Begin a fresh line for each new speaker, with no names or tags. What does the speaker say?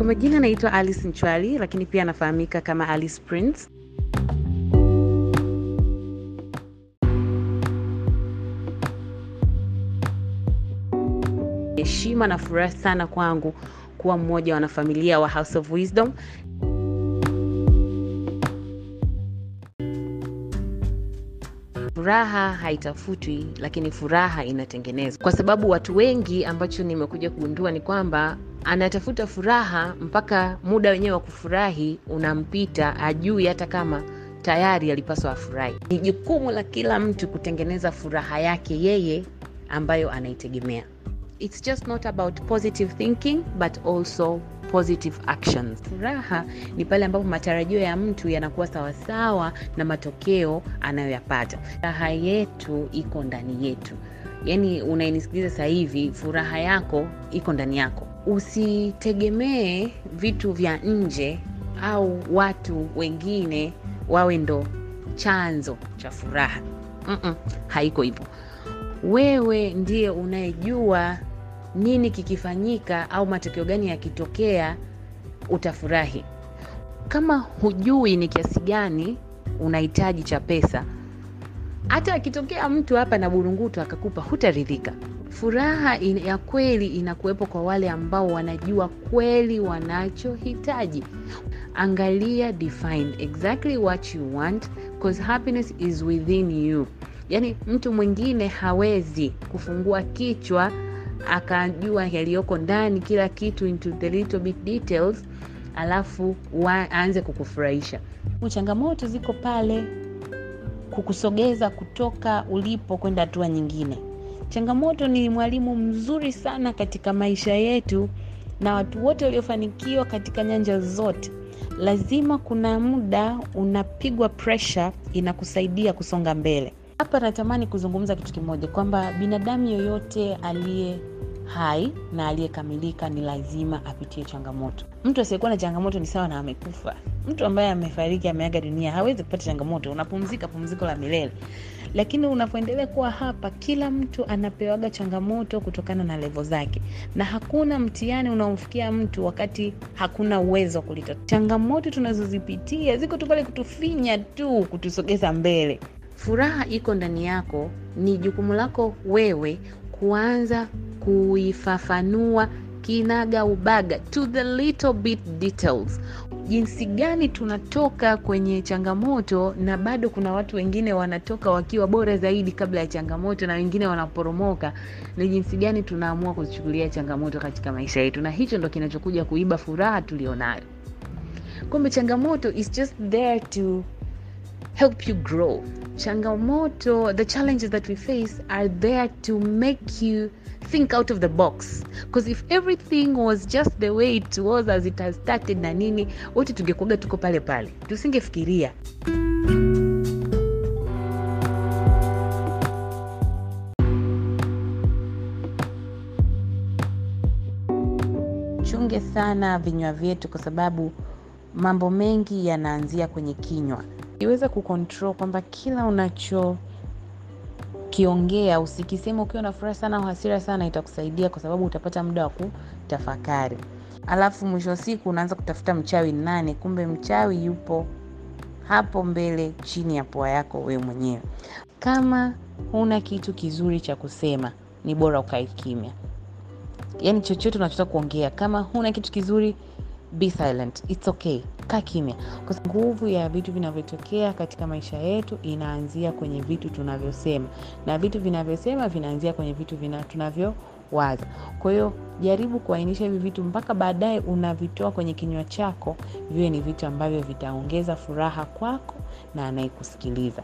Kwa majina naitwa Alice Nchwali, lakini pia anafahamika kama Alice Prince. Heshima na furaha sana kwangu kuwa mmoja wa wanafamilia wa House of Wisdom. Furaha haitafutwi, lakini furaha inatengenezwa, kwa sababu watu wengi, ambacho nimekuja kugundua ni kwamba anatafuta furaha mpaka muda wenyewe wa kufurahi unampita, ajui hata kama tayari alipaswa afurahi. Ni jukumu la kila mtu kutengeneza furaha yake yeye ambayo anaitegemea. It's just not about positive thinking but also positive actions. Furaha ni pale ambapo matarajio ya mtu yanakuwa sawasawa na matokeo anayoyapata. Furaha yetu iko ndani yetu. Yaani, unayenisikiliza sasa hivi, furaha yako iko ndani yako. Usitegemee vitu vya nje au watu wengine wawe ndo chanzo cha furaha. Mm-mm, haiko hivyo. Wewe ndiye unayejua nini kikifanyika au matokeo gani yakitokea utafurahi. Kama hujui ni kiasi gani unahitaji cha pesa, hata akitokea mtu hapa na burungutu akakupa, hutaridhika. Furaha in, ya kweli inakuwepo kwa wale ambao wanajua kweli wanachohitaji. Angalia, define exactly what you want cause happiness is within you. Yaani mtu mwingine hawezi kufungua kichwa akajua yaliyoko ndani kila kitu into the little bit details, alafu aanze kukufurahisha. Changamoto ziko pale kukusogeza kutoka ulipo kwenda hatua nyingine. Changamoto ni mwalimu mzuri sana katika maisha yetu, na watu wote waliofanikiwa katika nyanja zote, lazima kuna muda unapigwa presha inakusaidia kusonga mbele. Hapa natamani kuzungumza kitu kimoja, kwamba binadamu yoyote aliye hai na aliyekamilika ni lazima apitie changamoto. Mtu asiyekuwa na changamoto ni sawa na amekufa. Mtu ambaye amefariki, ameaga dunia, hawezi kupata changamoto. Unapumzika pumziko la milele. Lakini unapoendelea kuwa hapa, kila mtu anapewaga changamoto kutokana na levo zake, na hakuna mtihani unaomfikia mtu wakati hakuna uwezo wa. Changamoto tunazozipitia ziko tu pale kutufinya tu, kutusogeza mbele. Furaha iko ndani yako, ni jukumu lako wewe kuanza kuifafanua kinaga ubaga, to the little bit details. Jinsi gani tunatoka kwenye changamoto na bado kuna watu wengine wanatoka wakiwa bora zaidi kabla ya changamoto, na wengine wanaporomoka. Ni jinsi gani tunaamua kuzichukulia changamoto katika maisha yetu, na hicho ndo kinachokuja kuiba furaha tulionayo. Kumbe changamoto is just there to help you grow. Changamoto, the challenges that we face are there to make you think out of the box, because if everything was just the way it was as it has started na nini, wote tungekuaga tuko pale pale, tusingefikiria. Chunge sana vinywa vyetu, kwa sababu mambo mengi yanaanzia kwenye kinywa. Iweza kucontrol kwamba kila unachokiongea usikisema ukiwa na furaha sana au hasira sana, itakusaidia kwa sababu utapata muda wa kutafakari. Alafu mwisho wa siku unaanza kutafuta mchawi nane kumbe mchawi yupo hapo mbele chini ya pua yako wewe mwenyewe. Kama huna kitu kizuri cha kusema, ni bora ukae kimya. Yaani chochote unachotaka kuongea, kama huna kitu kizuri be silent, it's okay, kaa nguvu ya vitu vinavyotokea katika maisha yetu inaanzia kwenye vitu tunavyosema, na vitu vinavyosema vinaanzia kwenye vitu tunavyowaza. Kwa hiyo jaribu kuainisha hivi vitu mpaka baadaye unavitoa kwenye kinywa chako, viwe ni vitu ambavyo vitaongeza furaha kwako na anayekusikiliza.